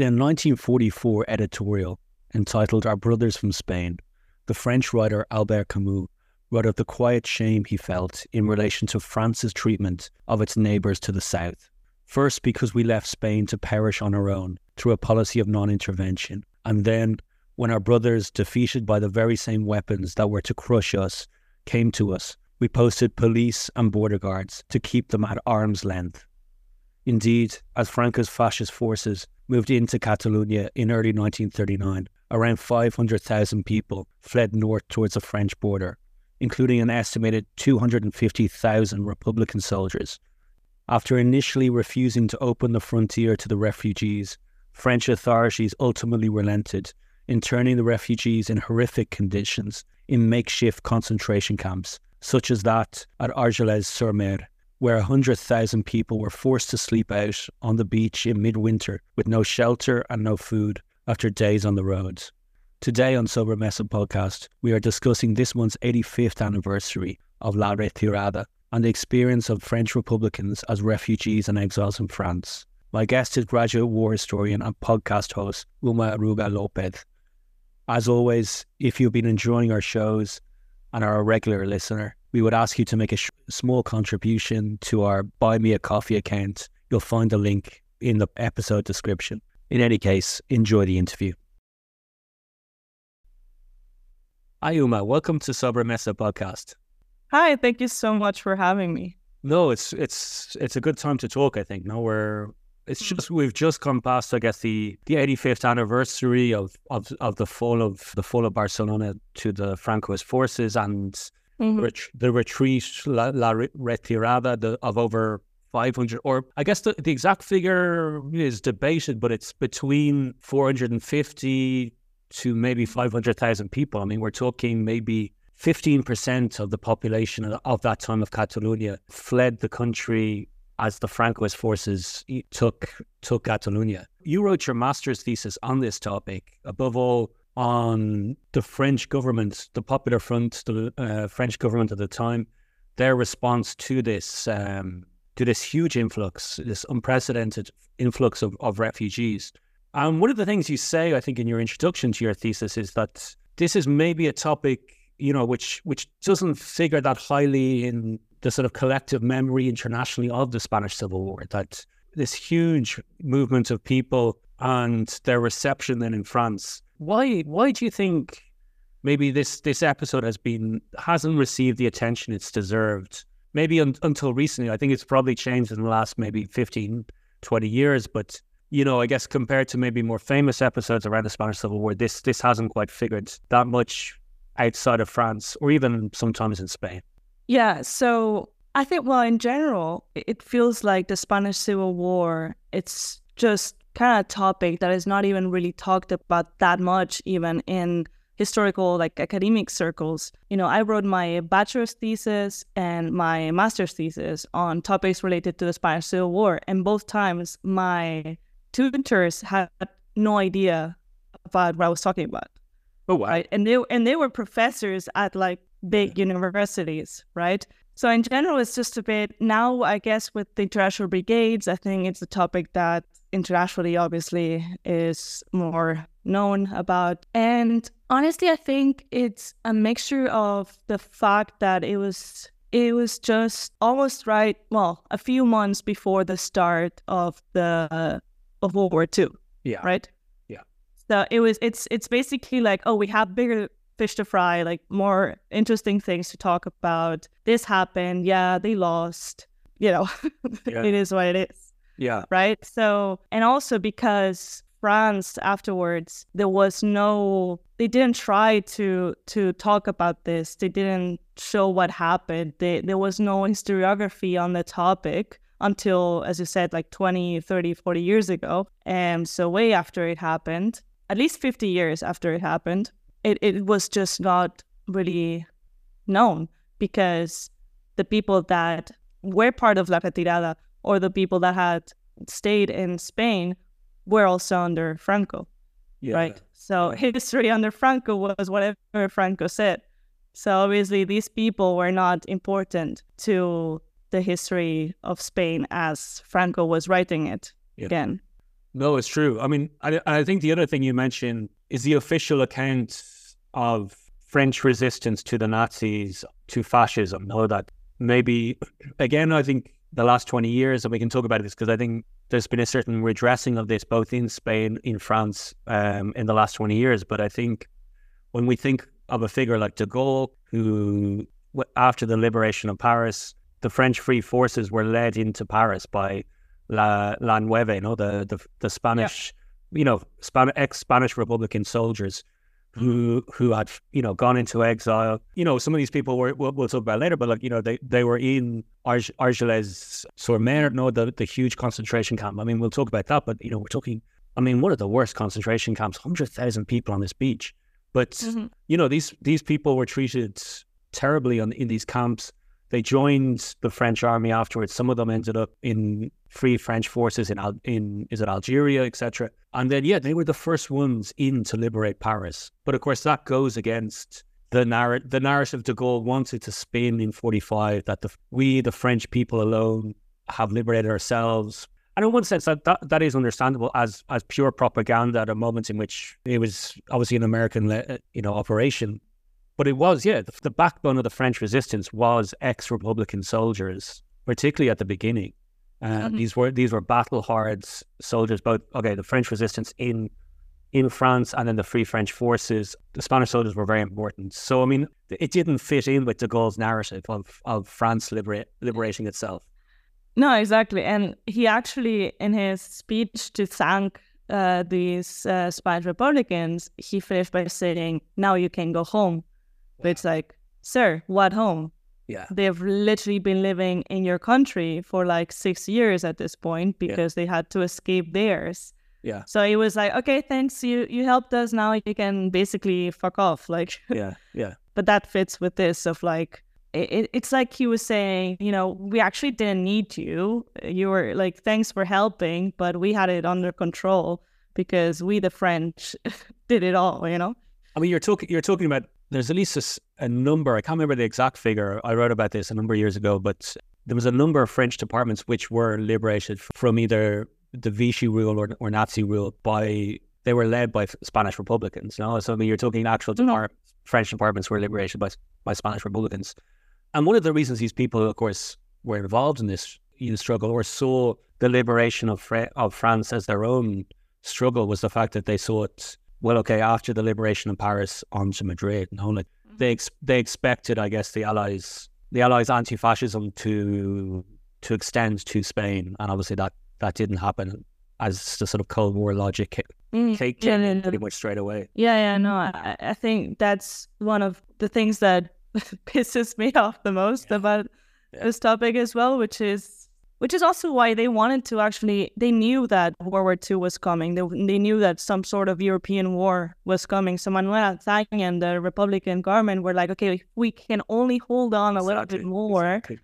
In a 1944 editorial entitled Our Brothers from Spain, the French writer Albert Camus wrote of the quiet shame he felt in relation to France's treatment of its neighbours to the south. First, because we left Spain to perish on our own through a policy of non intervention, and then when our brothers, defeated by the very same weapons that were to crush us, came to us, we posted police and border guards to keep them at arm's length. Indeed, as Franco's fascist forces moved into Catalonia in early 1939, around 500,000 people fled north towards the French border, including an estimated 250,000 Republican soldiers. After initially refusing to open the frontier to the refugees, French authorities ultimately relented, interning the refugees in horrific conditions in makeshift concentration camps, such as that at Argelès-sur-Mer, where 100,000 people were forced to sleep out on the beach in midwinter with no shelter and no food after days on the roads. Today on Sobremesa podcast, we are discussing this month's 85th anniversary of La Retirada and the experience of French Republicans as refugees and exiles in France. My guest is graduate war historian and podcast host Uma Arruga Lopez. As always, if you've been enjoying our shows and are a regular listener, we would ask you to make a sh- small contribution to our Buy Me a Coffee account. You'll find the link in the episode description. In any case, enjoy the interview. Hi, Uma. Welcome to Sobremesa podcast. Hi, thank you so much for having me. No, it's it's it's a good time to talk. I think. No, we're it's hmm. just we've just come past, I guess, the the 85th anniversary of of, of the fall of the fall of Barcelona to the Francoist forces and Mhm. ret- the retreat, La, La Retirada the, of over 500, or I guess the, the exact figure is debated, but it's between 450 to maybe 500,000 people. I mean, we're talking maybe 15% of the population of- that time of Catalonia fled the country as the Francoist forces took took Catalonia. You wrote your master's thesis on this topic, above all on the French government, the Popular Front, the uh, French government at the time, their response to this um, to this huge influx, this unprecedented influx of, of refugees. And one of the things you say, I think, in your introduction to your thesis is that this is maybe a topic, you know, which which doesn't figure that highly in the sort of collective memory internationally of the Spanish Civil War. That this huge movement of people and their reception then in France. Why why do you think maybe this this episode has been hasn't received the attention it's deserved? Maybe un, until recently. I think it's probably changed in the last maybe 15, 20 years, but you know, I guess compared to maybe more famous episodes around the Spanish Civil War, this this hasn't quite figured that much outside of France or even sometimes in Spain. Yeah, so I think, well, in general, it feels like the Spanish Civil War, it's just kind of a topic that is not even really talked about that much, even in historical, like academic circles. You know, I wrote my bachelor's thesis and my master's thesis on topics related to the Spanish Civil War, and both times my tutors had no idea about what I was talking about Oh wow. right? And they and they were professors at like big universities, right? So in general, it's just a bit now. I guess with the international brigades, I think it's a topic that internationally, obviously, is more known about. And honestly, I think it's a mixture of the fact that it was it was just almost right. Well, a few months before the start of the of World War II, Yeah. right? Yeah. So it was it's it's basically like, oh, we have bigger fish to fry, like more interesting things to talk about. This happened, yeah, they lost. You know, Yeah. it is what it is, Yeah. right? So and also because France afterwards, there was no they didn't try to to talk about this. They didn't show what happened. They, there was no historiography on the topic until as you said like 20 30 40 years ago and so way after it happened at least 50 years after it happened it, it was just not really known because the people that were part of La Retirada or the people that had stayed in Spain were also under Franco, Yeah. right? So history under Franco was whatever Franco said. So obviously these people were not important to the history of Spain as Franco was writing it Yeah. again. No, it's true. I mean, I, I think the other thing you mentioned is the official account of French resistance to the Nazis, to fascism. No, that maybe, again, I think the last 20 years, and we can talk about this because I think there's been a certain redressing of this both in Spain, in France, um, in the last 20 years. But I think when we think of a figure like de Gaulle, who, after the liberation of Paris, the French Free Forces were led into Paris by La, La Nueve, you know, the, the, the Spanish, yeah. you know, Span- ex-Spanish Republican soldiers who who had you know gone into exile. You know, some of these people were we'll, we'll talk about later, but like you know they they were in Arg- Argelès sur Mer, no, the the huge concentration camp. I mean, we'll talk about that, but you know, we're talking. I mean, one of the worst concentration camps, hundred thousand people on this beach. But mm-hmm. you know, these these people were treated terribly on in these camps. They joined the French army afterwards. Some of them ended up in free French forces in in is it Algeria, etc. And then yeah, they were the first ones in to liberate Paris. But of course, that goes against the narrative. The narrative De Gaulle wanted to spin in '45 that the we, the French people alone, have liberated ourselves. And in one sense, that, that, that is understandable as as pure propaganda at a moment in which it was obviously an American, you know, operation. But it was, yeah, the, the backbone of the French resistance was ex-republican soldiers, particularly at the beginning. Uh, mm-hmm. These were these were battle hards soldiers, both okay, the French resistance in in France and then the Free French forces. The Spanish soldiers were very important. So I mean, it didn't fit in with de Gaulle's narrative of of France libera- liberating itself. No, exactly, and he actually in his speech to thank uh, these uh, Spanish Republicans, he finished by saying, "Now you can go home." But it's like, sir, what home? Yeah. They've literally been living in your country for like six years at this point because yeah. they had to escape theirs. Yeah. So he was like, okay, thanks. You you helped us. Now you can basically fuck off. Like, yeah, yeah. But that fits with this of like, it, it's like he was saying, you know, we actually didn't need you. You were like, thanks for helping, but we had it under control because we, the French, did it all, you know? I mean, you're talking, you're talking about there's at least a, a, number. I can't remember the exact figure. I wrote about this a number of years ago, but there was a number of French departments which were liberated from either the Vichy rule or, or Nazi rule by. They were led by Spanish Republicans. You know? So I mean, you're talking actual mm-hmm. depart- French departments were liberated by by Spanish Republicans, and one of the reasons these people, of course, were involved in this you know, struggle or saw the liberation of Fra- of France as their own struggle was the fact that they saw it well, okay, after the liberation of Paris on to Madrid, no, like mm-hmm. they ex- they expected, I guess, the Allies the Allies anti-fascism to to extend to Spain, and obviously that that didn't happen as the sort of Cold War logic mm, came yeah, yeah, yeah. pretty much straight away. Yeah, yeah, no, I, I think that's one of the things that pisses me off the most about this topic as well, which is which is also why they wanted to actually they knew that world war ii was coming they, they knew that some sort of european war was coming so manuel Azaña and the republican government were like okay if we can only hold on a exactly. little bit more exactly.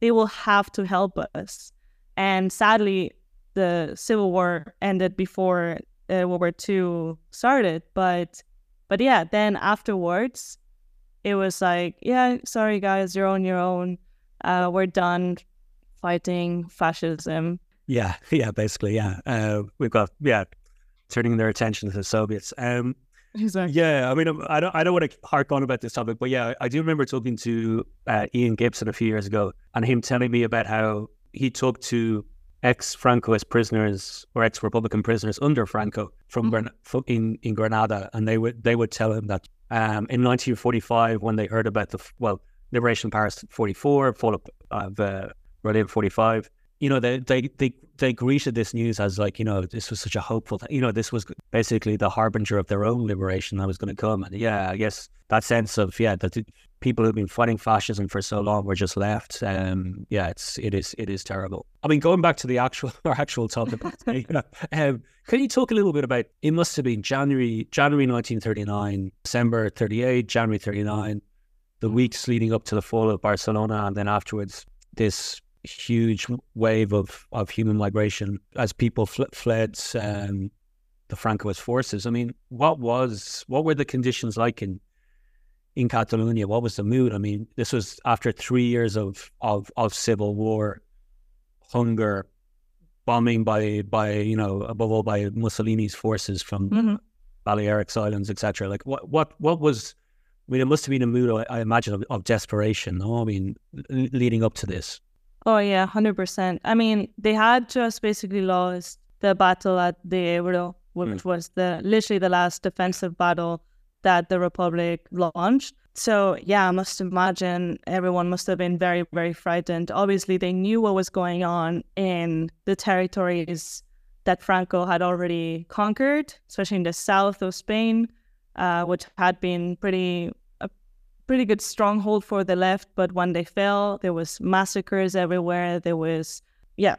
they will have to help us and sadly the civil war ended before uh, world war ii started but but yeah then afterwards it was like yeah sorry guys you're on your own uh, we're done fighting fascism. Yeah, yeah, basically, yeah. Uh, we've got yeah, turning their attention to the Soviets. Um, exactly. Yeah, I mean, I don't, I don't want to hark on about this topic, but yeah, I do remember talking to uh, Ian Gibson a few years ago, and him telling me about how he talked to ex-Francoist prisoners or ex-Republican prisoners under Franco from mm-hmm. in in Granada, and they would they would tell him that um, in 1945 when they heard about the well liberation of Paris 44, fall of, of uh, Berlin 45. You know, they, they, they, they greeted this news as like, you know, this was such a hopeful thing. You know, this was basically the harbinger of their own liberation that was going to come. And yeah, I guess that sense of, yeah, that the people who've been fighting fascism for so long were just left. Um, yeah, it's, it is, it is terrible. I mean, going back to the actual, our actual topic, you know, um, can you talk a little bit about, it must have been January, January 1939, December 38, January 39, the weeks leading up to the fall of Barcelona, and then afterwards, this huge wave of, of human migration as people fl- fled um, the Francoist forces. I mean, what was what were the conditions like in in Catalonia? What was the mood? I mean, this was after three years of of, of civil war, hunger, bombing by by you know above all by Mussolini's forces from hmm Balearic Islands, etc. Like what what what was? I mean, it must have been a mood, I, I imagine, of, of desperation. No, I mean, leading up to this. Oh yeah, hundred percent. I mean, they had just basically lost the battle at the Ebro, which was the literally the last defensive battle that the Republic launched. So yeah, I must imagine everyone must have been very, very frightened. Obviously, they knew what was going on in the territories that Franco had already conquered, especially in the south of Spain, uh, which had been pretty pretty good stronghold for the left. But when they fell, there was massacres everywhere. There was yeah,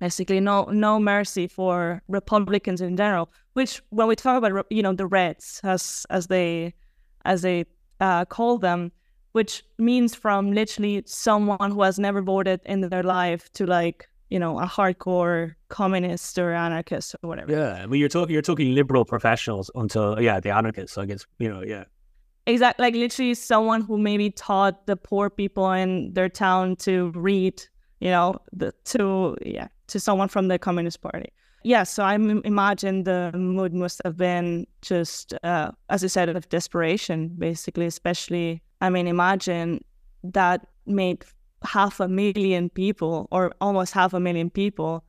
basically no no mercy for Republicans in general. Which when we talk about you know the Reds as as they as they uh, call them, which means from literally someone who has never voted in their life to like you know a hardcore communist or anarchist or whatever. Yeah, I mean, you're talking you're talking liberal professionals until yeah, the anarchists. I guess you know, yeah, Exactly, like literally someone who maybe taught the poor people in their town to read, you know, the, to yeah, to someone from the Communist Party. Yeah, so I imagine the mood must have been just, uh, as I said, of desperation, basically. Especially, I mean, imagine that made half a million people, or almost half a million people,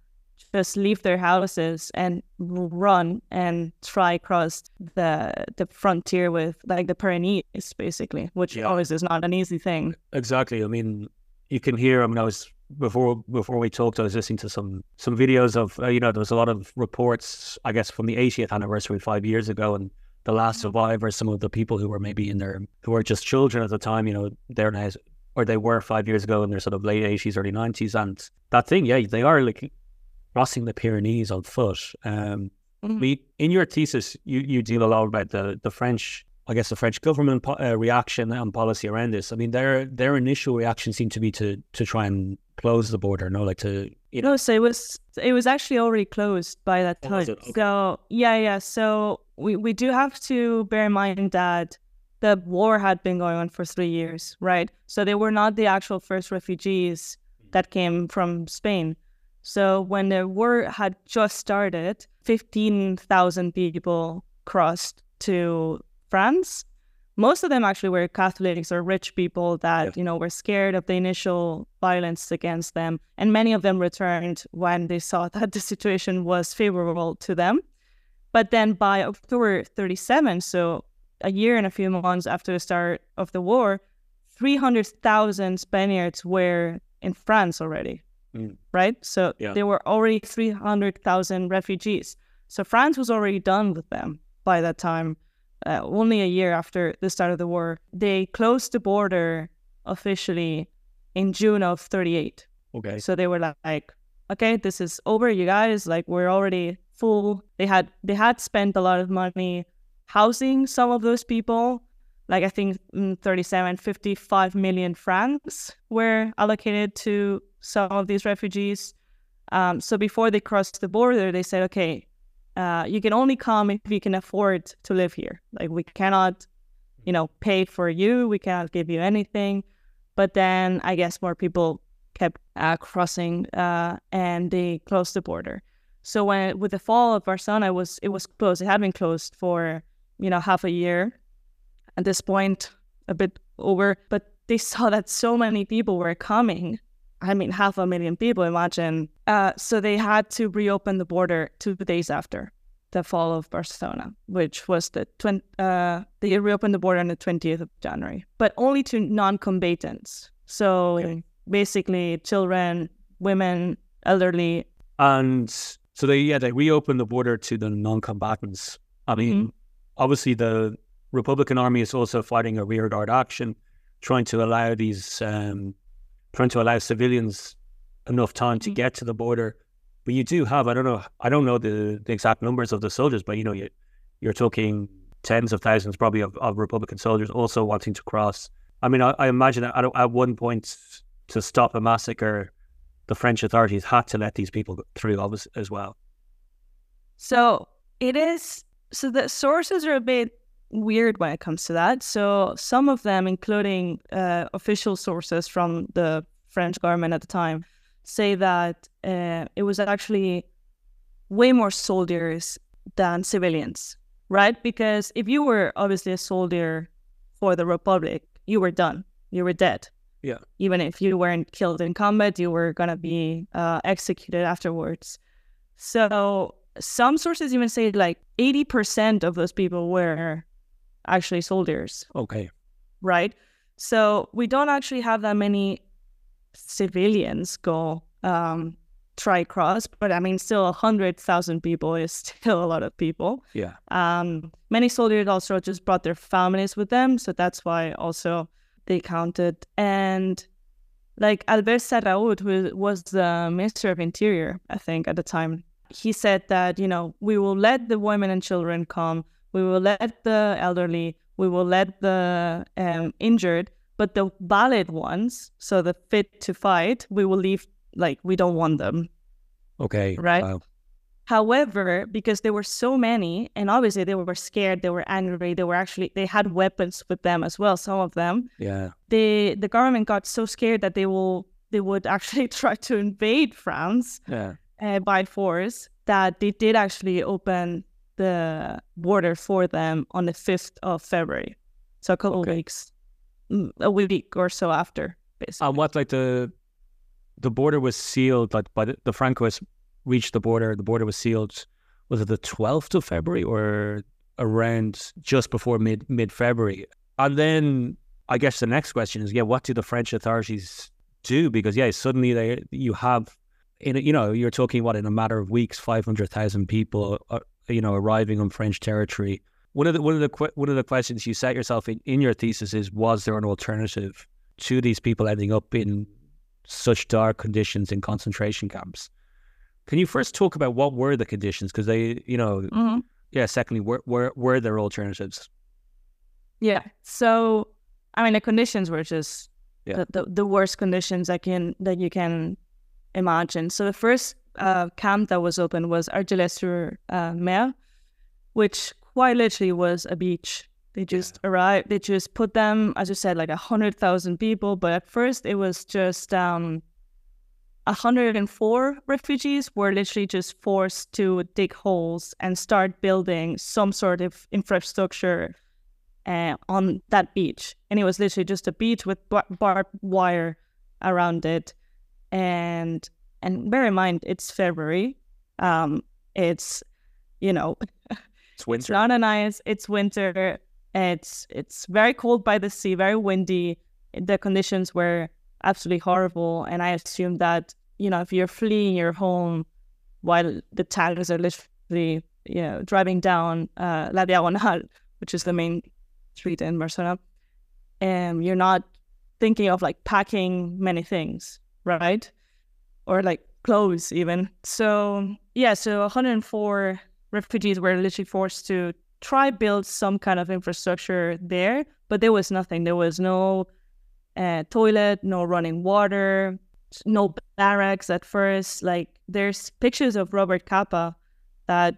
just leave their houses and run and try cross the the frontier with like the Pyrenees, basically, which Yeah. always is not an easy thing. exactly. I mean, you can hear. I mean, I was before before we talked. I was listening to some some videos of uh, you know there was a lot of reports. I guess from the 80th anniversary five years ago, and the last survivors, some of the people who were maybe in their who were just children at the time. You know, they're now or they were five years ago in their sort of late 80s, early 90s, and that thing, yeah, they are like crossing the Pyrenees on foot. Um, I Mhm. mean, in your thesis, you, you deal a lot about the, the French, I guess, the French government po- uh, reaction and policy around this. I mean, their their initial reaction seemed to be to to try and close the border, no, like to you know, No, so it was it was actually already closed by that Oh, time. it? Okay. So yeah, yeah. So we, we do have to bear in mind that the war had been going on for three years, right? So they were not the actual first refugees that came from Spain. So when the war had just started, fifteen thousand people crossed to France. Most of them actually were Catholics or rich people that Yeah. you know were scared of the initial violence against them, and many of them returned when they saw that the situation was favorable to them. But then by October 37, so a year and a few months after the start of the war, 300,000 Spaniards were in France already, Mm. right? So Yeah. there were already 300,000 refugees. So France was already done with them by that time, uh, only a year after the start of the war. They closed the border officially in June of 38. okay, So they were like, okay, this is over, you guys. Like we're already full. They had they had spent a lot of money housing some of those people. Like I think mm, 37, 55 million francs were allocated to some of these refugees. Um, so before they crossed the border, they said, okay, uh, you can only come if you can afford to live here. Like we cannot, you know, pay for you. We cannot give you anything. But then I guess more people kept uh, crossing uh, and they closed the border. So when with the fall of Barcelona, it was it was closed. It had been closed for you know half a year. At this point, a bit over, but they saw that so many people were coming. I mean, half a million people. Imagine. Uh, so they had to reopen the border two days after the fall of Barcelona, which was the twen- uh, they reopened the border on the twentieth of January, but only to non-combatants. So Okay. basically, children, women, elderly. and so they yeah they reopened the border to the non-combatants. I mean, obviously the Republican Army is also fighting a rearguard action, trying to allow these um, trying to allow civilians enough time to Mhm. get to the border. But you do have I don't know I don't know the, the exact numbers of the soldiers, but you know you you're talking tens of thousands probably of, of Republican soldiers also wanting to cross. I mean, I, I imagine at, at one point to stop a massacre, the French authorities had to let these people through as well. So it is. So the sources are a bit weird when it comes to that. So some of them, including uh, official sources from the French government at the time, say that uh, it was actually way more soldiers than civilians, right? Because if you were obviously a soldier for the Republic, you were done, you were dead. Yeah. Even if you weren't killed in combat, you were gonna be uh, executed afterwards. So some sources even say like 80% of those people were actually soldiers. Okay. Right. So we don't actually have that many civilians go um, try cross, but I mean, still a hundred thousand people is still a lot of people. Yeah. Um, many soldiers also just brought their families with them, so that's why also they counted. And like Albert Sarraut, who was the Minister of Interior, I think at the time, he said that you know we will let the women and children come, we will let the elderly, we will let the um, injured, but the valid ones, so the fit to fight, we will leave like we don't want them. Okay. Right. Wow. However, because there were so many, and obviously they were scared, they were angry, they were actually they had weapons with them as well. Some of them. Yeah. The the government got so scared that they will they would actually try to invade France Yeah. uh, by force. That they did actually open the border for them on the fifth of February, so a couple Okay. weeks, mm, a week or so after, basically. And what like the the border was sealed like by the, the Francoists reached the border. The border was sealed. Was it the twelfth of February or around just before mid mid February? And then I guess the next question is, yeah, what do the French authorities do? Because yeah, suddenly they you have in a, you know you're talking what in a matter of weeks, five hundred thousand people, uh, you know, arriving on French territory. One of the one of the one of the questions you set yourself in, in your thesis is: Was there an alternative to these people ending up in such dark conditions in concentration camps? Can you first talk about what were the conditions? Because they, you know, Mhm. yeah. Secondly, were were were there alternatives? Yeah. So, I mean, the conditions were just Yeah. the, the, the worst conditions that can that you can imagine. So the first uh, camp that was open was Argelès-sur-Mer, which quite literally was a beach. They just arrived. They just put them, as you said, like a hundred thousand people. But at first, it was just um, 104 refugees were literally just forced to dig holes and start building some sort of infrastructure uh, on that beach. And it was literally just a beach with bar- barbed wire around it. And and bear in mind, it's February. Um, it's you know, It's it's winter. not a nice. It's winter. It's it's very cold by the sea, very windy. The conditions were absolutely horrible, and I assume that you know if you're fleeing your home while the tanks are literally you know driving down uh, La Diagonal, which is the main street in Barcelona, and you're not thinking of like packing many things, right? Or like clothes even. So yeah, so 104 refugees were literally forced to try build some kind of infrastructure there, but there was nothing. There was no uh, toilet, no running water, no barracks at first. Like there's pictures of Robert Capa that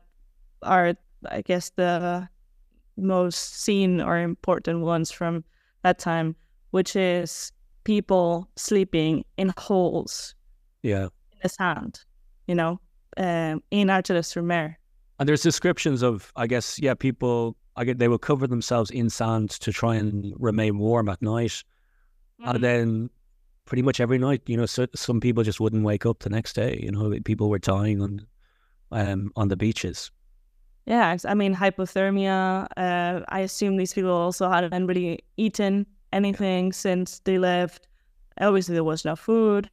are, I guess, the most seen or important ones from that time, which is people sleeping in holes Yeah. in the sand, you know, um, in Argelès-sur-Mer. And there's descriptions of, I guess, yeah, people. I get they will cover themselves in sand to try and remain warm at night, and then pretty much every night, you know, so, some people just wouldn't wake up the next day. You know, people were dying on, um, on the beaches. Yeah, I mean hypothermia. Uh, I assume these people also hadn't really eaten anything since they left. Obviously, there was no food.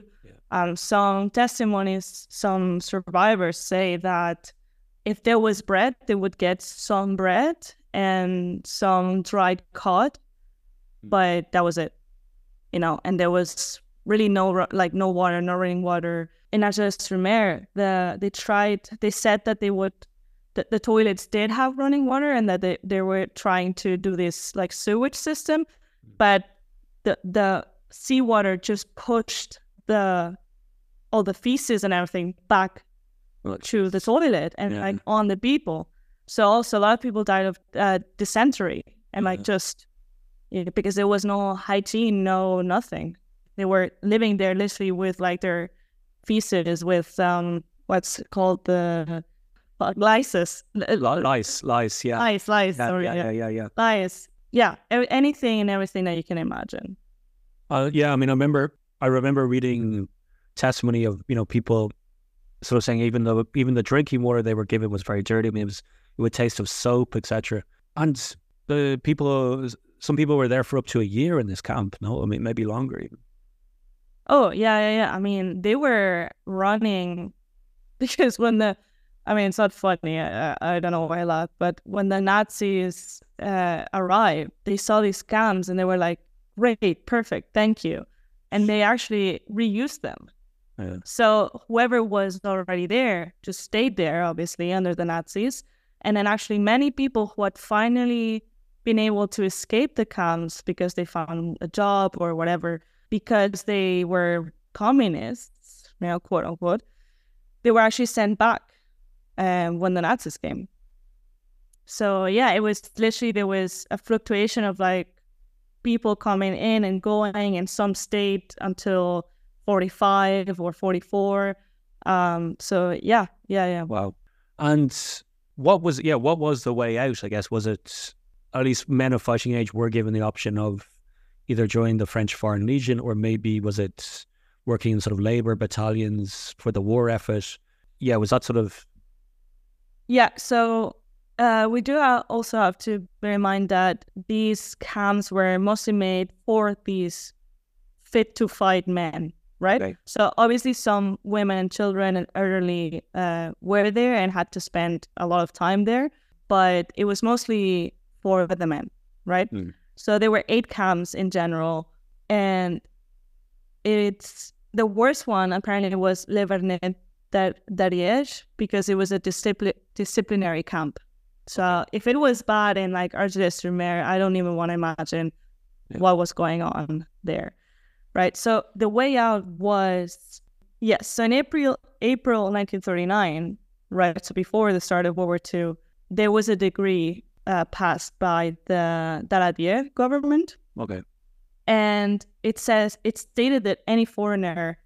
Um, some testimonies, some survivors say that if there was bread, they would get some bread and some dried cod, Mm. but that was it. You know, and there was really no like no water, no running water. In Argelès-sur-Mer, the they tried. They said that they would the, the toilets did have running water and that they, they were trying to do this like sewage system but the the seawater just pushed the all the feces and everything back to the toilet and Yeah. like on the people so also a lot of people died of uh, dysentery and like just you know, because there was no hygiene no nothing they were living there literally with like their feces with um what's called the uh, lysis. Lice, lice, yeah. Lice, lice. Yeah, sorry, yeah, yeah, yeah, yeah, yeah. Lice. Yeah, anything and everything that you can imagine. Uh, yeah, I mean, I remember, I remember reading testimony of you know people sort of saying even though even the drinking water they were given was very dirty. I mean, it was it would taste of soap, etc. And the people, some people were there for up to a year in this camp. No, I mean maybe longer even. Oh yeah, yeah, yeah. I mean, they were running because when the, I mean, it's not funny. I, I I don't know why I laugh, but when the Nazis uh, arrived, they saw these camps and they were like, "Great, perfect, thank you," and they actually reused them. Yeah. So whoever was already there just stayed there, obviously under the Nazis, and then actually many people who had finally been able to escape the camps because they found a job or whatever because they were communists, you know, quote unquote, they were actually sent back um, when the Nazis came. So yeah, it was literally there was a fluctuation of like people coming in and going, and some stayed until forty five or forty four. Um, so yeah, yeah, yeah. Wow. And what was yeah, what was the way out? I guess was it at least men of fighting age were given the option of either joining the French Foreign Legion or maybe was it working in sort of labor battalions for the war effort? Yeah, was that sort of Yeah, so uh, we do also have to bear in mind that these camps were mostly made for these fit to fight men, right? Okay. So obviously, some women and children and elderly uh, were there and had to spend a lot of time there, but it was mostly for the men, right? Mm. So there were eight camps in general, and it's the worst one apparently was Le Vernet that d'Ariège because it was a discipli- disciplinary camp. So if it was bad in like Argelès-sur-Mer, I don't even want to imagine Yeah. what was going on there, right? So the way out was yes. So in April April 1939, right? So before the start of World War II, there was a decree uh, passed by the Daladier government okay? and it says it stated that any foreigner,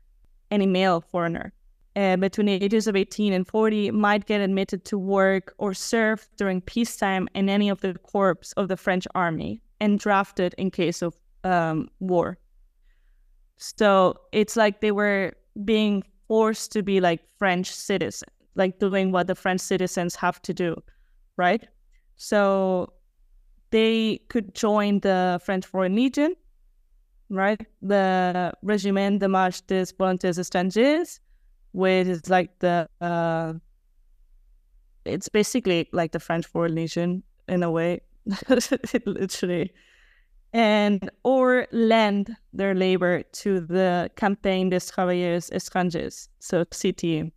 any male foreigner, uh, between the ages of 18 and 40 might get admitted to work or serve during peacetime in any of the corps of the French army and drafted in case of um, war. So it's like they were being forced to be like French citizens, like doing what the French citizens have to do, right? So they could join the French Foreign Legion, right? The Régiment de Marche des Volontaires Étrangers, which is like the, uh, it's basically like the French Foreign Legion in a way, literally. And or lend their labor to the Compagnies des Travailleurs Étrangers, so CTE,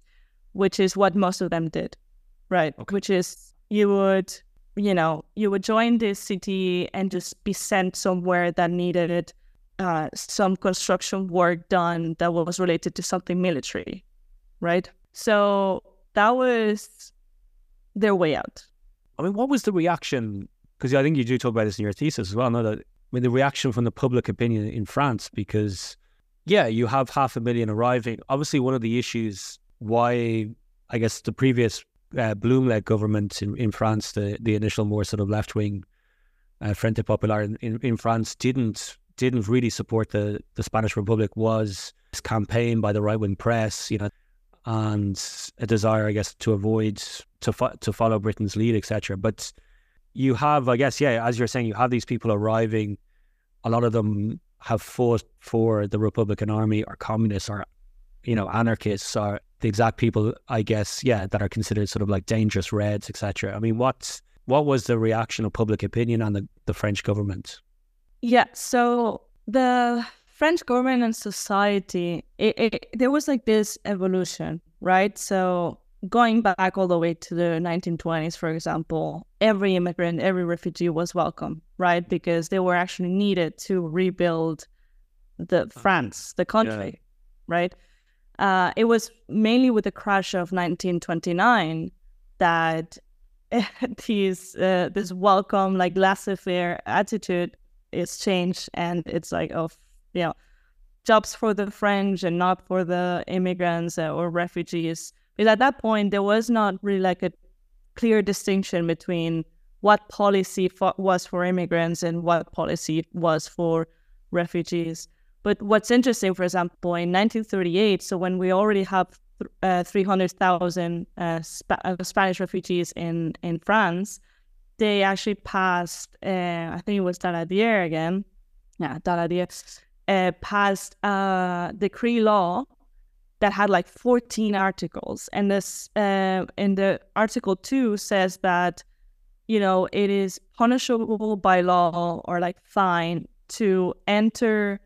which is what most of them did, right? Okay. Which is you would, you know, you would join this CTE and just be sent somewhere that needed uh, some construction work done that was related to something military, right? So that was their way out. I mean, what was the reaction? Because I think you do talk about this in your thesis as well. No, that I mean, the reaction from the public opinion in France, because yeah, you have half a million arriving. Obviously, one of the issues why I guess the previous uh, Blum-led government in, in France, the the initial more sort of left wing uh, Frente Popular in, in, in France, didn't didn't really support the the Spanish Republic was this campaign by the right wing press, you know, and a desire, I guess, to avoid to fo- to follow Britain's lead, etc. But you have, I guess, yeah, as you're saying, you have these people arriving. A lot of them have fought for the Republican Army, or communists, or you know, anarchists, or the exact people, I guess, yeah, that are considered sort of like dangerous Reds, etc. I mean, what what was the reaction of public opinion on the, the French government? Yeah. So the French government and society, it, it, there was like this evolution, right? So going back all the way to the 1920s, for example, every immigrant, every refugee was welcome, right? Because they were actually needed to rebuild the France, the country, right? Uh, it was mainly with the crash of 1929 that these uh, this welcome, like laissez-faire attitude is changed, and it's like, oh, know, jobs for the French and not for the immigrants or refugees. Because at that point, there was not really like a clear distinction between what policy was for immigrants and what policy was for refugees. But what's interesting, for example, in 1938, so when we already have uh, 300,000 uh, Sp- uh, Spanish refugees in, in France, they actually passed, uh, I think it was Daladier again, yeah, Daladier, uh, passed a decree law that had like 14 articles. And this, uh, in the article two says that, you know, it is punishable by law or like fine to enter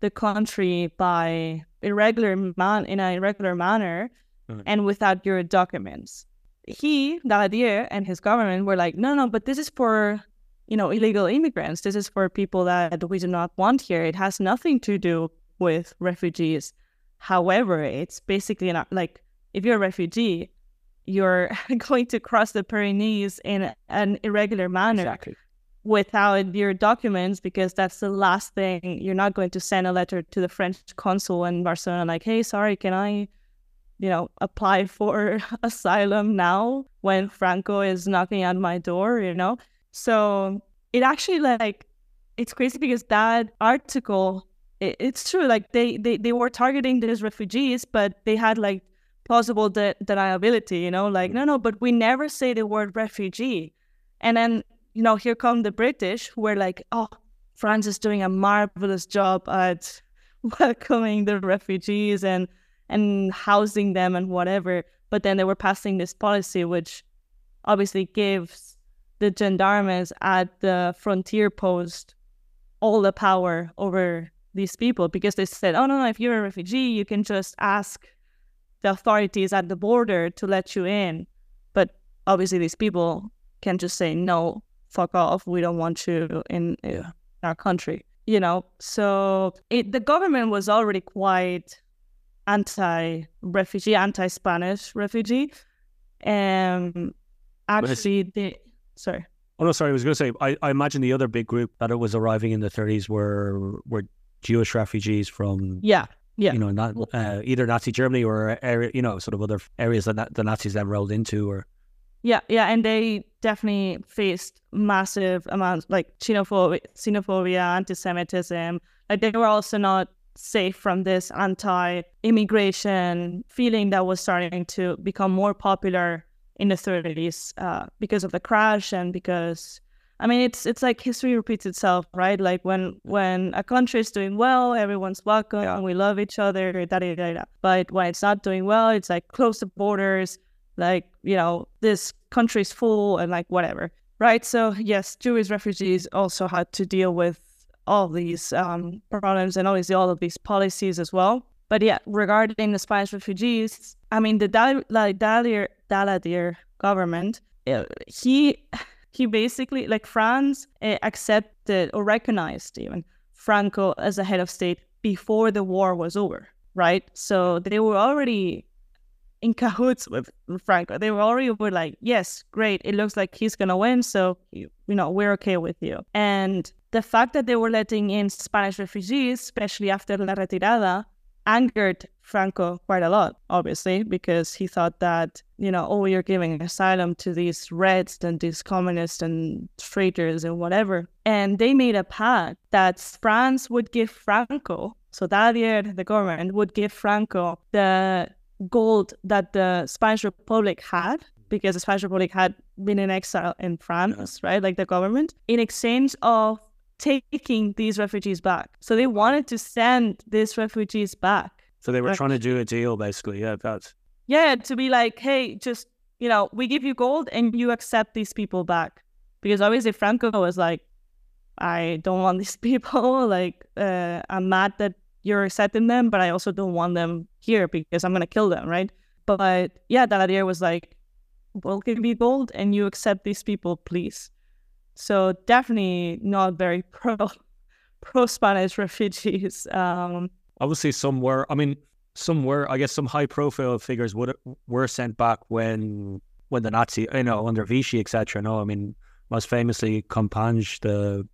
the country by irregular man in an irregular manner mm-hmm. and without your documents. He, Daladier, and his government were like, no, no, but this is for you know illegal immigrants. This is for people that we do not want here. It has nothing to do with refugees. However, it's basically not like if you're a refugee, you're going to cross the Pyrenees in an irregular manner. Exactly without your documents because that's the last thing you're not going to send a letter to the french consul in barcelona like hey sorry can i you know apply for asylum now when franco is knocking at my door you know so it actually like it's crazy because that article it, it's true like they, they they were targeting these refugees but they had like plausible de- deniability you know like mm. no no but we never say the word refugee and then you know, here come the British who were like, oh, France is doing a marvelous job at welcoming the refugees and and housing them and whatever. But then they were passing this policy which obviously gives the gendarmes at the frontier post all the power over these people because they said, oh, no, no, if you're a refugee, you can just ask the authorities at the border to let you in. But obviously, these people can just say, no, fuck off. We don't want you in, in our country. You know, so it, the government was already quite anti-refugee, anti-Spanish refugee. Um, actually, the sorry. Oh no, sorry. I was going to say. I, I imagine the other big group that it was arriving in the 30s were were Jewish refugees from yeah yeah you know not uh, either Nazi Germany or area you know sort of other areas that the Nazis then rolled into or yeah, yeah, and they definitely faced massive amounts like xenophobia, xenophobia, anti-Semitism. Like they were also not safe from this anti-immigration feeling that was starting to become more popular in the 30s uh, because of the crash and because I mean it's it's like history repeats itself, right? Like when when a country is doing well, everyone's welcome yeah. and we love each other, da, da, da, da. But when it's not doing well, it's like close the borders, like you know this country's full and like whatever right so yes jewish refugees also had to deal with all these um, problems and obviously all of these policies as well but yeah regarding the spanish refugees i mean the Dal- like Daladier, Daladier government uh, he he basically like france uh, accepted or recognized even franco as a head of state before the war was over right so they were already in cahoots with Franco. They were already were like, yes, great. It looks like he's gonna win, so you know we're okay with you. And the fact that they were letting in Spanish refugees, especially after La Retirada, angered Franco quite a lot, obviously, because he thought that, you know, oh, you're giving asylum to these Reds and these communists and traitors and whatever. And they made a pact that France would give Franco, so that year the government would give Franco the gold that the Spanish Republic had, because the Spanish Republic had been in exile in France, right? Like the government, in exchange of taking these refugees back. So they wanted to send these refugees back. So they were trying to do a deal, basically. Yeah, that's. Yeah, to be like, hey, just, you know, we give you gold and you accept these people back. Because obviously Franco was like, I don't want these people. Like, uh, I'm mad that you're accepting them, but I also don't want them here because I'm gonna kill them, right? But yeah, Daladier was like, "Well, give me gold, and you accept these people, please." So definitely not very pro pro Spanish refugees. Um, Obviously, some were. I mean, some were. I guess some high profile figures would were sent back when when the Nazi, you know, under Vichy, etc. No, I mean, most famously Companys, the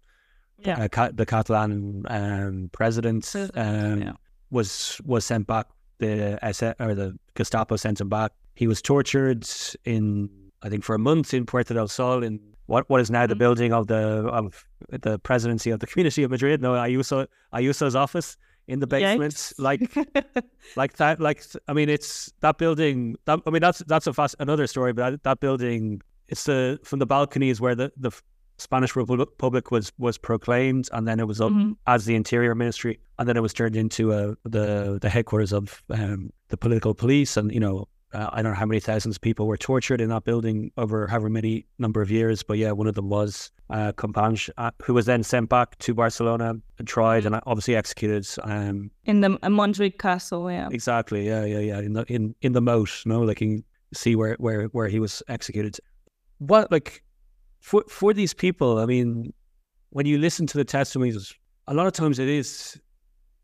yeah. Uh, the Catalan um, president. Um, yeah. was was sent back. The SS or the Gestapo sent him back. He was tortured in I think for a month in Puerta del Sol in what what is now the Mhm. building of the of the presidency of the Community of Madrid. No, Ayuso Ayuso's office in the basement. Yikes. Like like that like I mean it's that building that I mean that's that's a fast another story but that, that building it's the from the balconies where the the Spanish Republic was was proclaimed and then it was up Mhm. as the interior ministry and then it was turned into uh, the the headquarters of um, the political police and you know uh, I don't know how many thousands of people were tortured in that building over however many number of years but yeah one of them was uh, uh, who was then sent back to Barcelona and tried and obviously executed um, in the Montjuic Castle. Yeah. Exactly. Yeah, yeah, yeah. In the in in the moat, no, like you can see where where where he was executed. What like for for these people? I mean, when you listen to the testimonies, a lot of times it is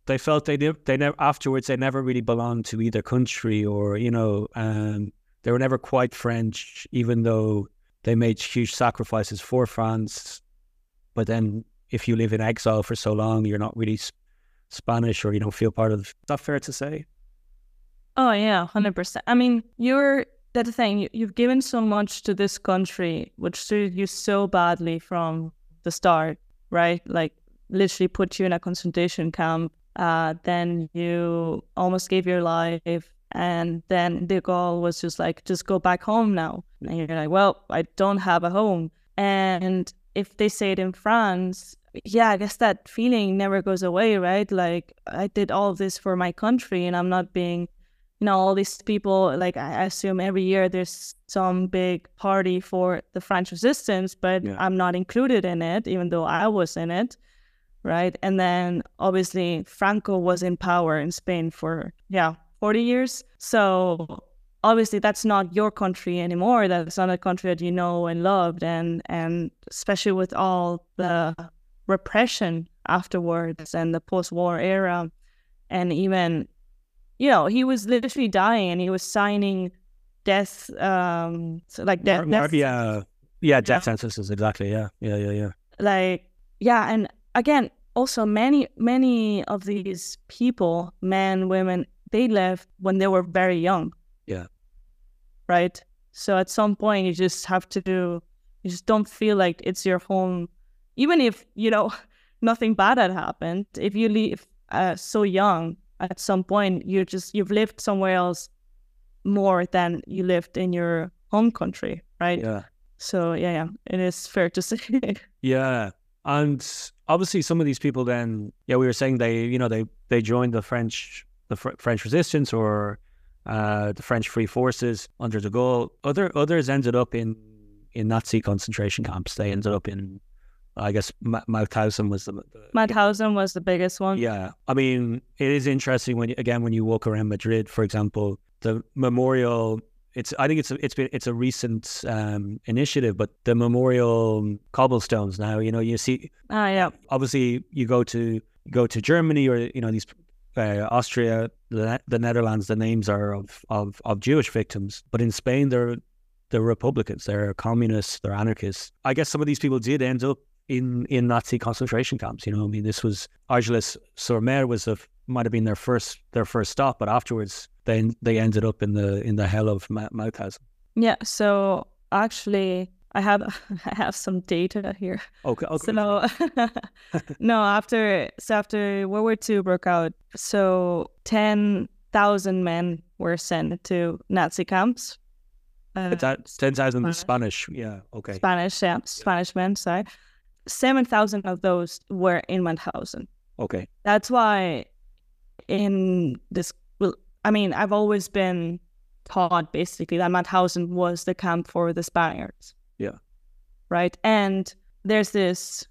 they felt they did they never afterwards they never really belonged to either country or you know um they were never quite French, even though they made huge sacrifices for France. But then, if you live in exile for so long, you're not really s- Spanish or you don't feel part of. Is that fair to say? Oh yeah, hundred percent. I mean, you're that's the thing. You, you've given so much to this country, which treated you so badly from the start, right? Like literally put you in a concentration camp. Uh, then you almost gave your life, and then the goal was just like, just go back home now. And you're like, well, I don't have a home. And if they say it in France, yeah, I guess that feeling never goes away, right? Like I did all of this for my country, and I'm not being you know, all these people, like I assume every year there's some big party for the French resistance, but Yeah. I'm not included in it, even though I was in it. Right. And then obviously Franco was in power in Spain for, yeah, 40 years. So obviously that's not your country anymore. That's not a country that you know and loved. And, and especially with all the repression afterwards and the post war era, and even you know, he was literally dying and he was signing death, um, so like death, Or- or- death yeah, yeah, death Yeah. sentences. Exactly. Yeah, yeah, yeah, yeah. like yeah and again also many many of these people men women they left when they were very young. Yeah. right? So at some point you just have to do you just don't feel like it's your home. Even if you know nothing bad had happened if you leave uh, so young at some point you're just you've lived somewhere else more than you lived in your home country right? Yeah. so yeah yeah it is fair to say. Yeah, and obviously some of these people then, yeah, we were saying they, you know, they they joined the French the Fr- French resistance or uh, the French Free Forces under de Gaulle. Other others ended up in in Nazi concentration camps. They ended up in, I guess, Ma- Mauthausen was the, the Mauthausen was the biggest one. Yeah, I mean, it is interesting when you, again when you walk around Madrid, for example, the memorial. It's I think it's a, it's been it's a recent um, initiative, but the memorial cobblestones now. You know, you see Ah, yeah. obviously you go to you go to Germany or you know these uh, Austria, the, the Netherlands. The names are of, of of Jewish victims, but in Spain they're they're Republicans, they're communists, they're anarchists. I guess some of these people did end up in in Nazi concentration camps. You know, I mean, this was Argelès sur Mer was a might have been their first their first stop, but afterwards they they ended up in the in the hell of Ma- Mauthausen. Yeah. So actually, I have I have some data here. Okay, okay. So no. After so after World War II broke out, so ten thousand men were sent to Nazi camps. Uh, ten thousand Spanish. Spanish. Yeah. Okay. Spanish, yeah, Spanish men. Sorry, seven thousand of those were in Mauthausen. Okay. That's why in this, well, I mean, I've always been taught basically that Mauthausen was the camp for the Spaniards. Yeah. Right. And there's this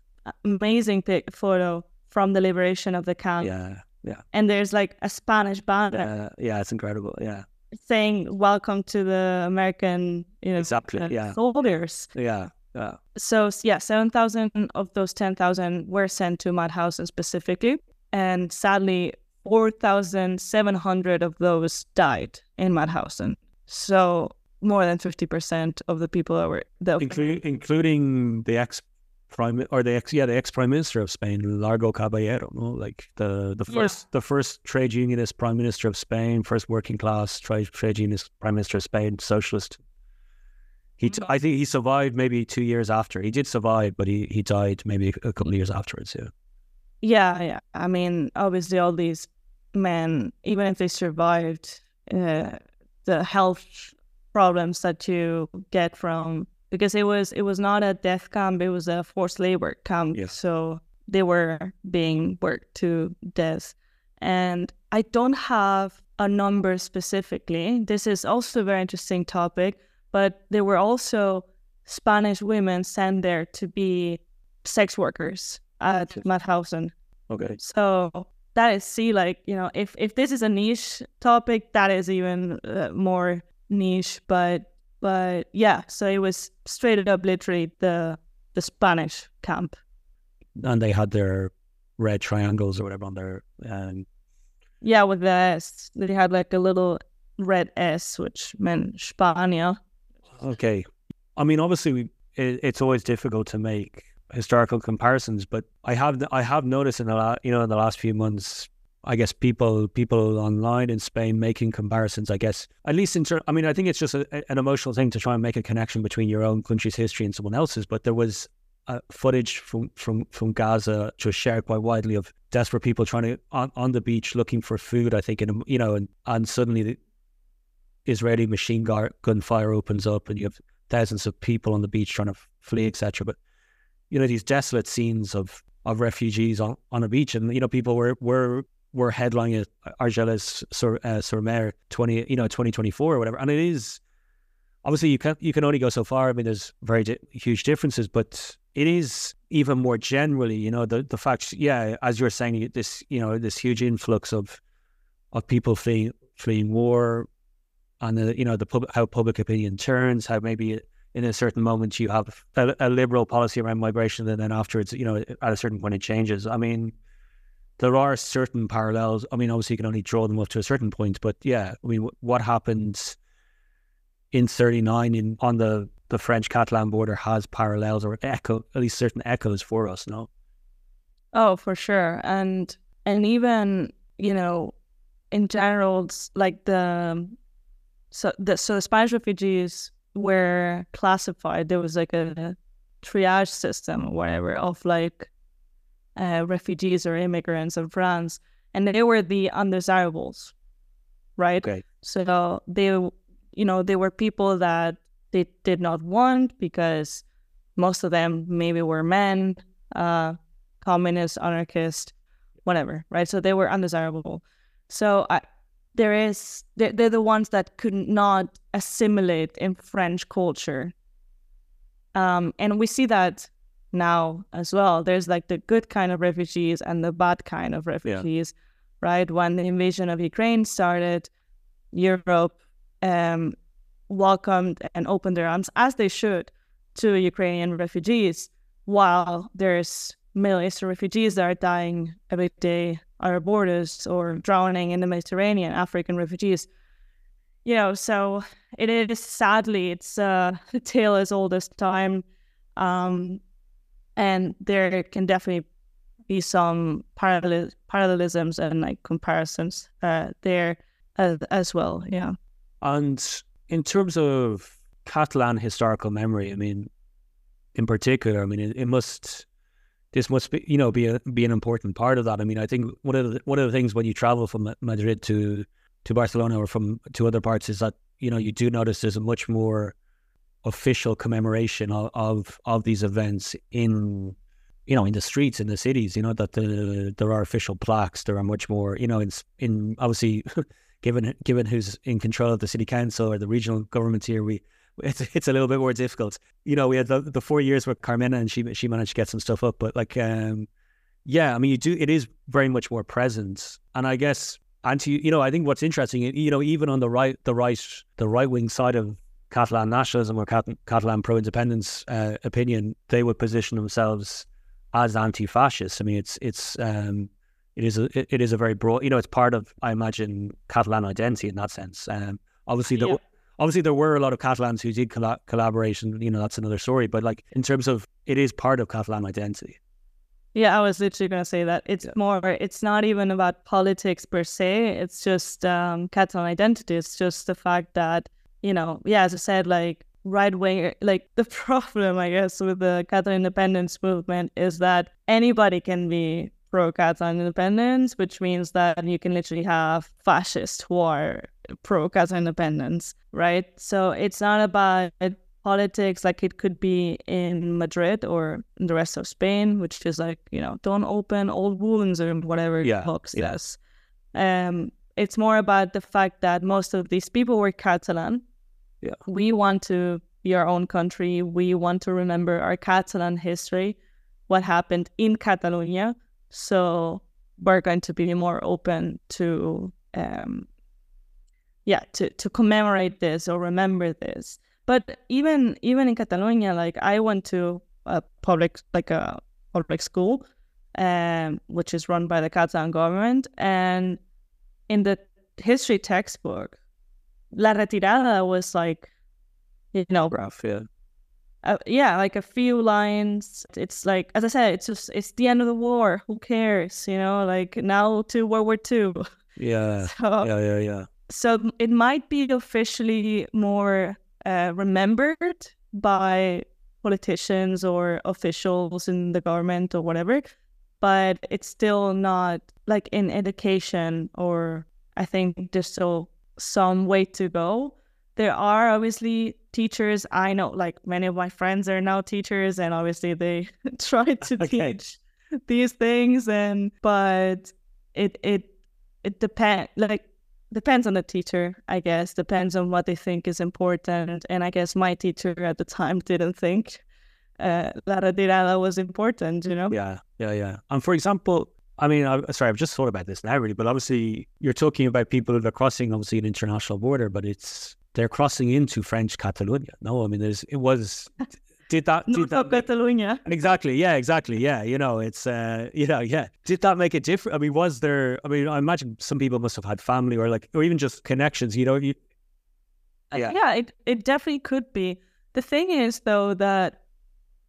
amazing pic- photo from the liberation of the camp. Yeah. Yeah. And there's like a Spanish banner Uh, yeah. It's incredible. Yeah. saying, Welcome to the American, you know, Exactly, uh, yeah. soldiers. Yeah. Yeah. So yeah, seven thousand of those ten thousand were sent to Mauthausen specifically, and sadly, four thousand seven hundred of those died in Mauthausen. So more than fifty percent of the people that were the Inclu- including the ex prime or the ex yeah the ex prime minister of Spain, Largo Caballero, no? like the the first yeah. the first trade unionist prime minister of Spain, first working class trade trade unionist prime minister of Spain, socialist. He, t- mm-hmm. I think he survived maybe two years after. He did survive, but he, he died maybe a couple of years afterwards. Yeah. Yeah, yeah. I mean, obviously, all these men, even if they survived, uh, the health problems that you get from because it was it was not a death camp; it was a forced labor camp. Yes. So they were being worked to death, and I don't have a number specifically. This is also a very interesting topic but there were also Spanish women sent there to be sex workers at Mauthausen. Okay. So that is see like you know if if this is a niche topic that is even uh, more niche but but yeah so it was straight up literally the the spanish camp and they had their red triangles or whatever on their um... yeah with the s they had like a little red s which meant spania Okay. I mean, obviously, we, it, it's always difficult to make historical comparisons, but I have I have noticed in the la- you know in the last few months, I guess people people online in Spain making comparisons. I guess at least in ter- I mean, I think it's just a, an emotional thing to try and make a connection between your own country's history and someone else's. But there was uh, footage from, from from Gaza just shared quite widely of desperate people trying to on, on the beach looking for food. I think, and you know, and and suddenly the Israeli machine gun gunfire opens up and you have thousands of people on the beach trying to flee, etc. But you know these desolate scenes of of refugees on, on a beach, and you know people were were were headlining Argelès sur, uh, sur Mer twenty you know twenty twenty four or whatever, and it is obviously you can you can only go so far. I mean, there's very di- huge differences, but it is even more generally, you know, the the fact, yeah, as you're saying, this you know this huge influx of of people fleeing fleeing war, and the you know the pub- how public opinion turns, how maybe in a certain moment you have a, a, liberal policy around migration, and then afterwards, you know, at a certain point it changes. I mean, there are certain parallels. I mean, obviously you can only draw them up to a certain point, but yeah, I mean, what happened in '39 in on the the French Catalan border has parallels or echo, at least certain echoes for us. No. Oh, for sure, and and even you know, in general, like the so the so the Spanish refugees were classified. There was like a triage system or whatever of like uh, refugees or immigrants in France, and they were the undesirables, right? Okay. So they, you know, they were people that they did not want because most of them maybe were men, uh, communist, anarchist, whatever, right? So they were undesirable. So I, there is they're, they're the ones that could not assimilate in French culture. Um, and we see that now as well. There's like the good kind of refugees and the bad kind of refugees, yeah. right? When the invasion of Ukraine started, Europe um, welcomed and opened their arms, as they should, to Ukrainian refugees, while there's Middle Eastern refugees that are dying every day our borders or drowning in the Mediterranean, African refugees. You know, so it is sadly it's uh, a tale as old as time, um, and there can definitely be some parallel parallelisms and like comparisons uh, there as, as well. Yeah. And in terms of Catalan historical memory, I mean, in particular, I mean, it, it must this must be you know be a, be an important part of that. I mean, I think one of the one of the things when you travel from Madrid to to Barcelona or from to other parts is that you know you do notice there's a much more official commemoration of of, of these events in you know in the streets in the cities. You know that the, there are official plaques. There are much more you know in in obviously given given who's in control of the city council or the regional governments here we it's it's a little bit more difficult. You know, we had the, the four years with Carmena, and she she managed to get some stuff up. But like, um, yeah, I mean, you do. It is very much more present, and I guess anti. You know, I think what's interesting, you know, even on the right, the right, the right wing side of Catalan nationalism or Cat- Catalan pro independence uh, opinion, they would position themselves as anti-fascist. I mean, it's it's um, it is a it is a very broad. You know, it's part of I imagine Catalan identity in that sense. Um, obviously, the Obviously, there were a lot of Catalans who did colla- collaboration. You know, that's another story. But like in terms of it is part of Catalan identity. Yeah, I was literally going to say that. It's Yeah. more, it's not even about politics per se. It's just um, Catalan identity. It's just the fact that, you know, yeah, as I said, like right wing, like the problem, I guess, with the Catalan independence movement is that anybody can be pro Catalan independence, which means that you can literally have fascists who are pro Catalan independence, right? So it's not about politics like it could be in Madrid or in the rest of Spain, which is like, you know, don't open old wounds or whatever Yeah, Vox yeah. says. Um, it's more about the fact that most of these people were Catalan. Yeah. We want to be our own country. We want to remember our Catalan history, what happened in Catalonia. So we're going to be more open to um yeah, to, to commemorate this or remember this. But even even in Catalonia, like I went to a public like a public school, um, which is run by the Catalan government, and in the history textbook, La Retirada was like, you know, Graph, yeah. uh, yeah, like a few lines. It's like, as I said, it's just it's the end of the war. Who cares? You know, like now to World War Two. Yeah. So Yeah, yeah, yeah. So it might be officially more uh, remembered by politicians or officials in the government or whatever, but it's still not like in education or I think there's still some way to go. There are obviously teachers. I know like many of my friends are now teachers and obviously they try to Okay. teach these things and but it it it depend like depends on the teacher, I guess. Depends on what they think is important. And I guess my teacher at the time didn't think uh, La Retirada was important, you know? Yeah, yeah, yeah. And for example, I mean, I, sorry, I've just thought about this now, really. But obviously, you're talking about people that are crossing, obviously, an international border, but it's they're crossing into French Catalonia. No, I mean, there's it was. Did that? Did North that of make- Catalonia. Exactly. Yeah. Exactly. Yeah. You know, it's uh, you know, yeah. Did that make a difference? I mean, was there? I mean, I imagine some people must have had family or like, or even just connections. You know, you, Uh, Yeah. Yeah, it, it definitely could be. The thing is, though, that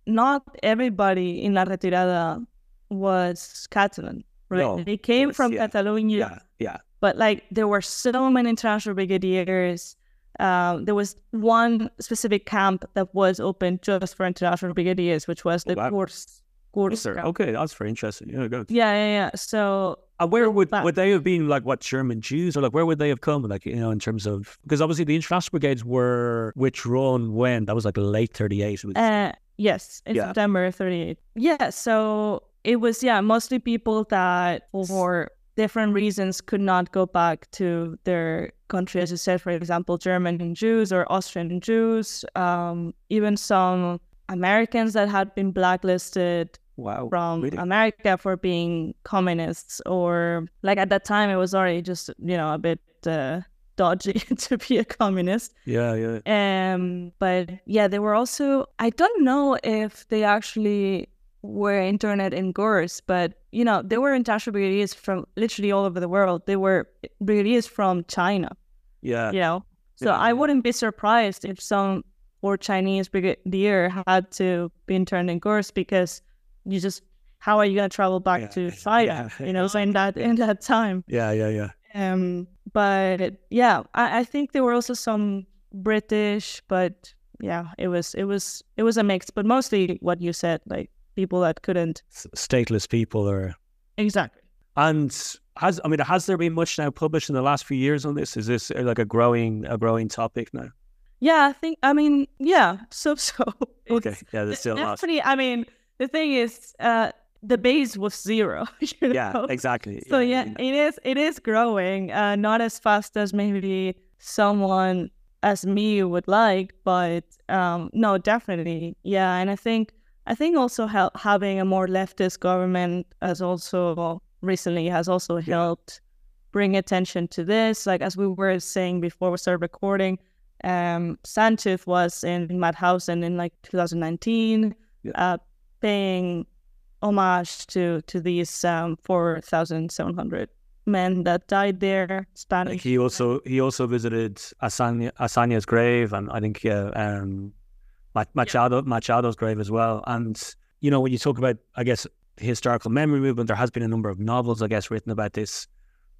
not everybody in La Retirada was Catalan, right? No, they came course, from yeah. Catalonia. yeah, yeah, but like there were so many international brigadiers. Um, there was one specific camp that was open just for international brigadiers, which was the Oh, wow. Gurs. Yes, camp. Okay, that's very interesting. Yeah, good. Yeah, yeah, yeah. So And where would Wow. would they have been like what German Jews or like where would they have come like you know in terms of because obviously the international brigades were withdrawn when that was like late thirty eight. Uh, yes, in Yeah. September 38. Yeah, so it was, yeah, mostly people that for different reasons could not go back to their country, as you said, for example, German Jews or Austrian Jews, um, even some Americans that had been blacklisted wow, from really? America for being communists, or like at that time, it was already just, you know, a bit uh, dodgy to be a communist. yeah, yeah, Um, but yeah, they were also. I don't know if they actually were internet in Gurs, but you know, they were international brigadiers from literally all over the world. They were brigadiers from China. yeah, You know, so Yeah, I wouldn't be surprised if some poor Chinese brigadier had to be interned in Gurs because you just. How are you going to travel back Yeah, to China? yeah, You know, in that in that time. yeah, yeah, yeah. Um, but yeah, I, I think there were also some British, but yeah, it was it was it was a mix, but mostly what you said, like people that couldn't stateless people or exactly. and has I mean has there been much now published in the last few years on this? Is this uh, like a growing a growing topic now? Yeah, I think I mean yeah, so so. Okay, yeah, there's still definitely. I mean, the thing is, uh, the base was zero. You know? Yeah, exactly. So yeah, yeah. it is it is growing, uh, not as fast as maybe someone as me would like, but um, no, definitely, yeah. And I think I think also having a more leftist government has also recently has also helped bring attention to this. Like as we were saying before we started recording, um, Sanchez was in Mauthausen in like 2019, Yeah. uh, paying homage to to these um, 4,700 men that died there. Spanish. Like he also he also visited Azaña, Azaña's grave, and I think uh, um, Machado Machado's grave as well. And you know, when you talk about, I guess, historical memory movement, there has been a number of novels, I guess, written about this.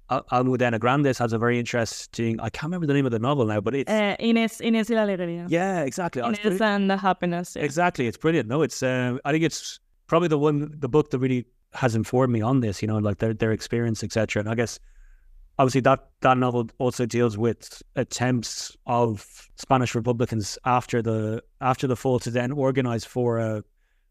Almudena Grandes has a very interesting. I can't remember the name of the novel now, but it's uh, Ines Ines y la Alegría. Yeah, exactly. Ines and the Happiness. Yeah. Exactly, it's brilliant. No, it's. Uh, I think it's probably the one, the book that really has informed me on this. You know, like their their experience, etc. And I guess obviously that that novel also deals with attempts of Spanish Republicans after the after the fall to then organize for a,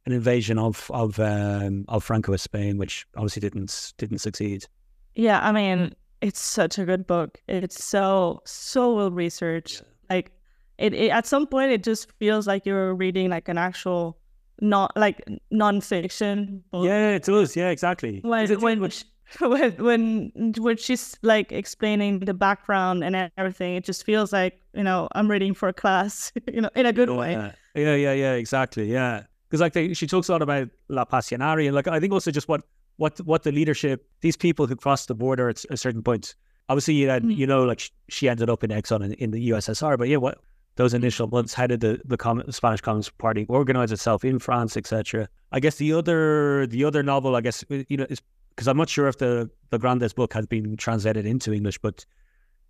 an invasion of of um, of Francoist Spain, which obviously didn't didn't succeed. Yeah, I mean, it's such a good book. It's so so well researched. Yeah. Like it, it, at some point it just feels like you're reading like an actual not like nonfiction book. Yeah, it does. Yeah, exactly. When when, when when when she's like explaining the background and everything, it just feels like you know I'm reading for a class, you know, in a good way. Yeah, yeah, yeah, yeah exactly. Yeah, because like they, she talks a lot about La Pasionaria, and like I think also just what what what the leadership, these people who crossed the border at a certain point. Obviously, you, had, mm. you know, like she ended up in Exxon in, in the USSR, but yeah, what those initial months, how did the the, Com- the Spanish Communist Party organize itself in France, etc. I guess the other the other novel, I guess, you know, is because I'm not sure if the the Grandes book has been translated into English, but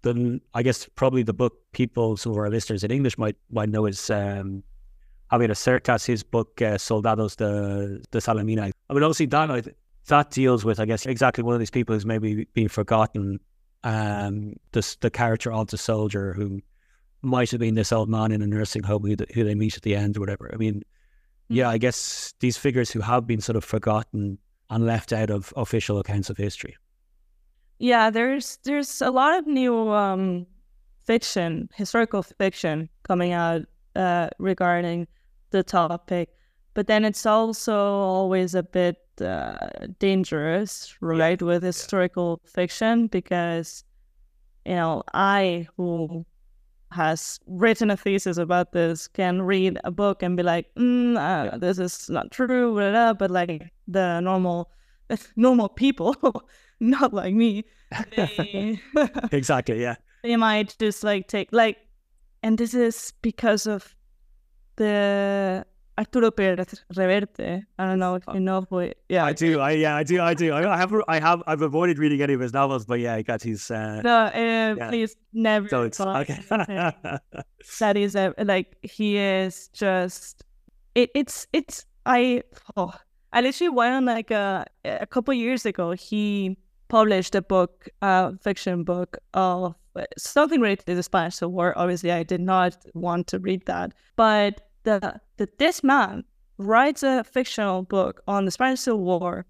then I guess probably the book people, some of our listeners in English might might know is um, Javier Cercas, his book uh, Soldados de de Salamina. I mean, obviously that that deals with, I guess, exactly one of these people who's maybe been forgotten. Um, the the character of the soldier who might have been this old man in a nursing home who, who they meet at the end or whatever. I mean, yeah, I guess these figures who have been sort of forgotten and left out of official accounts of history. Yeah, there's there's a lot of new um, fiction, historical fiction coming out uh, regarding the topic, but then it's also always a bit uh, dangerous, right, yeah. with historical yeah. fiction because you know I who has written a thesis about this can read a book and be like, mm, uh, this is not true, blah, blah, but like the normal normal people, not like me, they, exactly, yeah, they might just like take like, and this is because of the Arturo Pérez Reverte. I don't know if you know who. It, yeah, I do. I yeah, I do. I do. I have. I have. I've avoided reading any of his novels, but yeah, I got his. Uh, no, uh, yeah. please never. So it's okay. that is a, like he is just. It, it's it's I oh I literally went on like a a couple years ago. He published a book, a uh, fiction book of something related to the Spanish Civil War. Obviously, I did not want to read that, but the this man writes a fictional book on the Spanish Civil War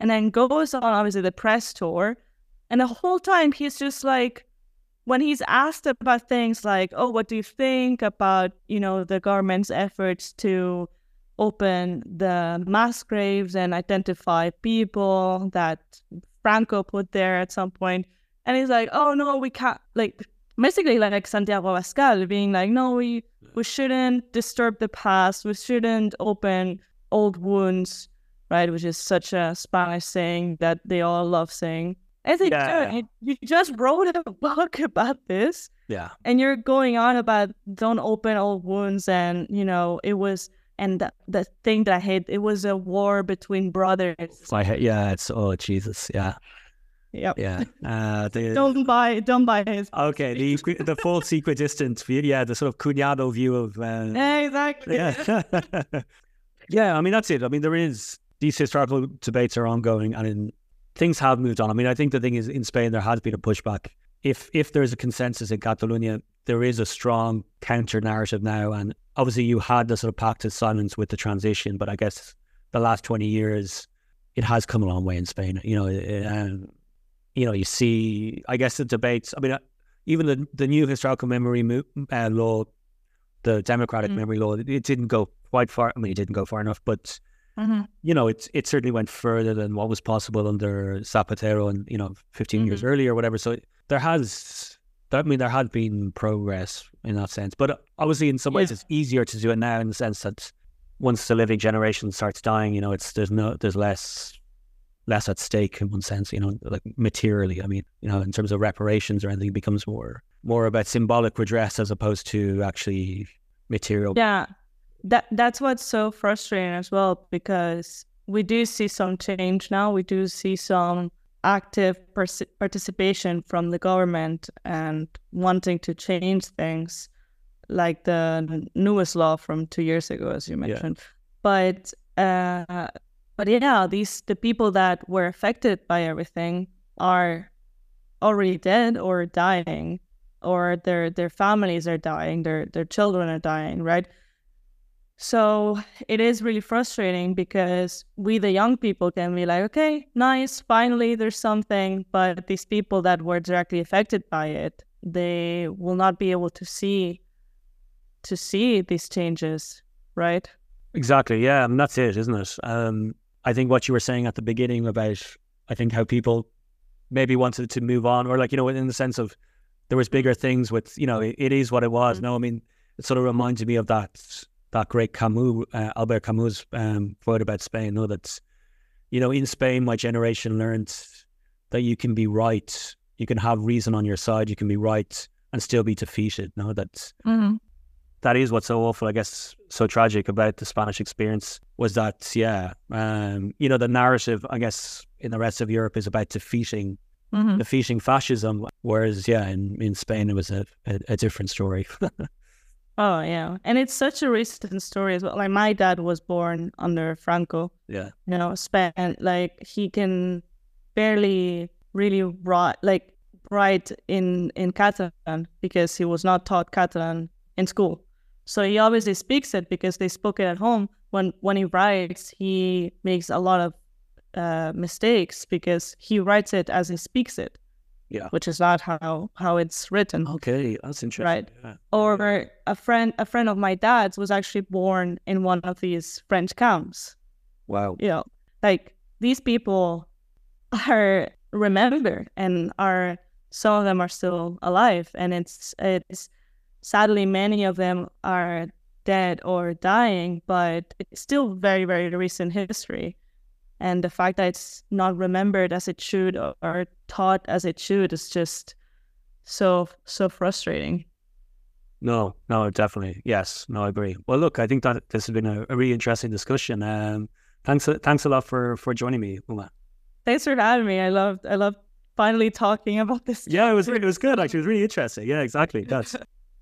and then goes on obviously the press tour. And the whole time he's just like when he's asked about things like oh what do you think about you know the government's efforts to open the mass graves and identify people that franco put there at some point? And he's like oh no we can't like basically like Santiago Abascal being like, no, we we shouldn't disturb the past. We shouldn't open old wounds, right? Which is such a Spanish saying that they all love saying. I think yeah. Uh, you just wrote a book about this. Yeah. And you're going on about don't open old wounds and you know, it was and the, the thing that I hate, it was a war between brothers. I hate, yeah, it's oh Jesus, yeah. Yep. Yeah. Uh, the, don't buy. Don't buy his. Okay. The the false equidistant view. Yeah. The sort of cuñado view of. Uh, exactly. Yeah. yeah. I mean, that's it. I mean, there is these historical debates are ongoing, and in, things have moved on. I mean, I think the thing is in Spain there has been a pushback. If if there's a consensus in Catalonia, there is a strong counter narrative now, and obviously you had the sort of pact of silence with the transition, but I guess the last twenty years it has come a long way in Spain. You know, um, you know, you see, I guess the debates. I mean, uh, even the the new historical memory uh, law, the democratic mm. memory law, it didn't go quite far. I mean, it didn't go far enough, but mm-hmm. you know, it it certainly went further than what was possible under Zapatero and you know, 15 mm-hmm. years earlier, or whatever. So there has, I mean, there had been progress in that sense, but uh, obviously, in some ways, it's easier to do it now in the sense that once the living generation starts dying, you know, it's there's no there's less less at stake in one sense, you know, like materially. I mean, you know, in terms of reparations or anything, it becomes more more about symbolic redress as opposed to actually material. Yeah, that that's what's so frustrating as well because we do see some change now. We do see some active participation from the government and wanting to change things, like the newest law from two years ago, as you mentioned. Yeah. But uh, but yeah, these the people that were affected by everything are already dead or dying, or their their families are dying, their their children are dying, right? So it is really frustrating because we, the young people, can be like, okay, nice, finally there's something. But these people that were directly affected by it, they will not be able to see to see these changes, right? Exactly. Yeah, and that's it, isn't it? Um, I think what you were saying at the beginning about, I think how people maybe wanted to move on, or like you know, in the sense of there was bigger things with, you know, it, it is what it was. Mm-hmm. No, I mean, it sort of reminds me of that that great Camus, uh, Albert Camus um, quote about Spain. No, that you know, in Spain, my generation learned that you can be right, you can have reason on your side, you can be right and still be defeated. No, that mm-hmm. That is what's so awful, I guess, so tragic about the Spanish experience was that, yeah, um, you know, the narrative, I guess, in the rest of Europe is about defeating mm-hmm. defeating fascism, whereas, yeah, in, in Spain it was a, a, a different story. Oh yeah, and it's such a recent story as well. Like my dad was born under Franco. Yeah, you know, Spain. Like he can barely really write, like write in in Catalan because he was not taught Catalan in school. So he obviously speaks it because they spoke it at home. When when he writes, he makes a lot of uh, mistakes because he writes it as he speaks it yeah. which is not how how it's written. Okay that's interesting. Right. Yeah. or a friend a friend of my dad's was actually born in one of these french camps. Wow. You know like these people are remembered and are some of them are still alive. And it's it's sadly many of them are dead or dying but it's still very very recent history. And the fact that it's not remembered as it should or, taught as it should is just so so frustrating. No no definitely. Yes. No i agree. Well look i think that this has been a, a really interesting discussion um thanks thanks a lot for for joining me uma. Thanks for having me. I loved i loved finally talking about this yeah it was it was good actually. It was really interesting. Yeah exactly. That's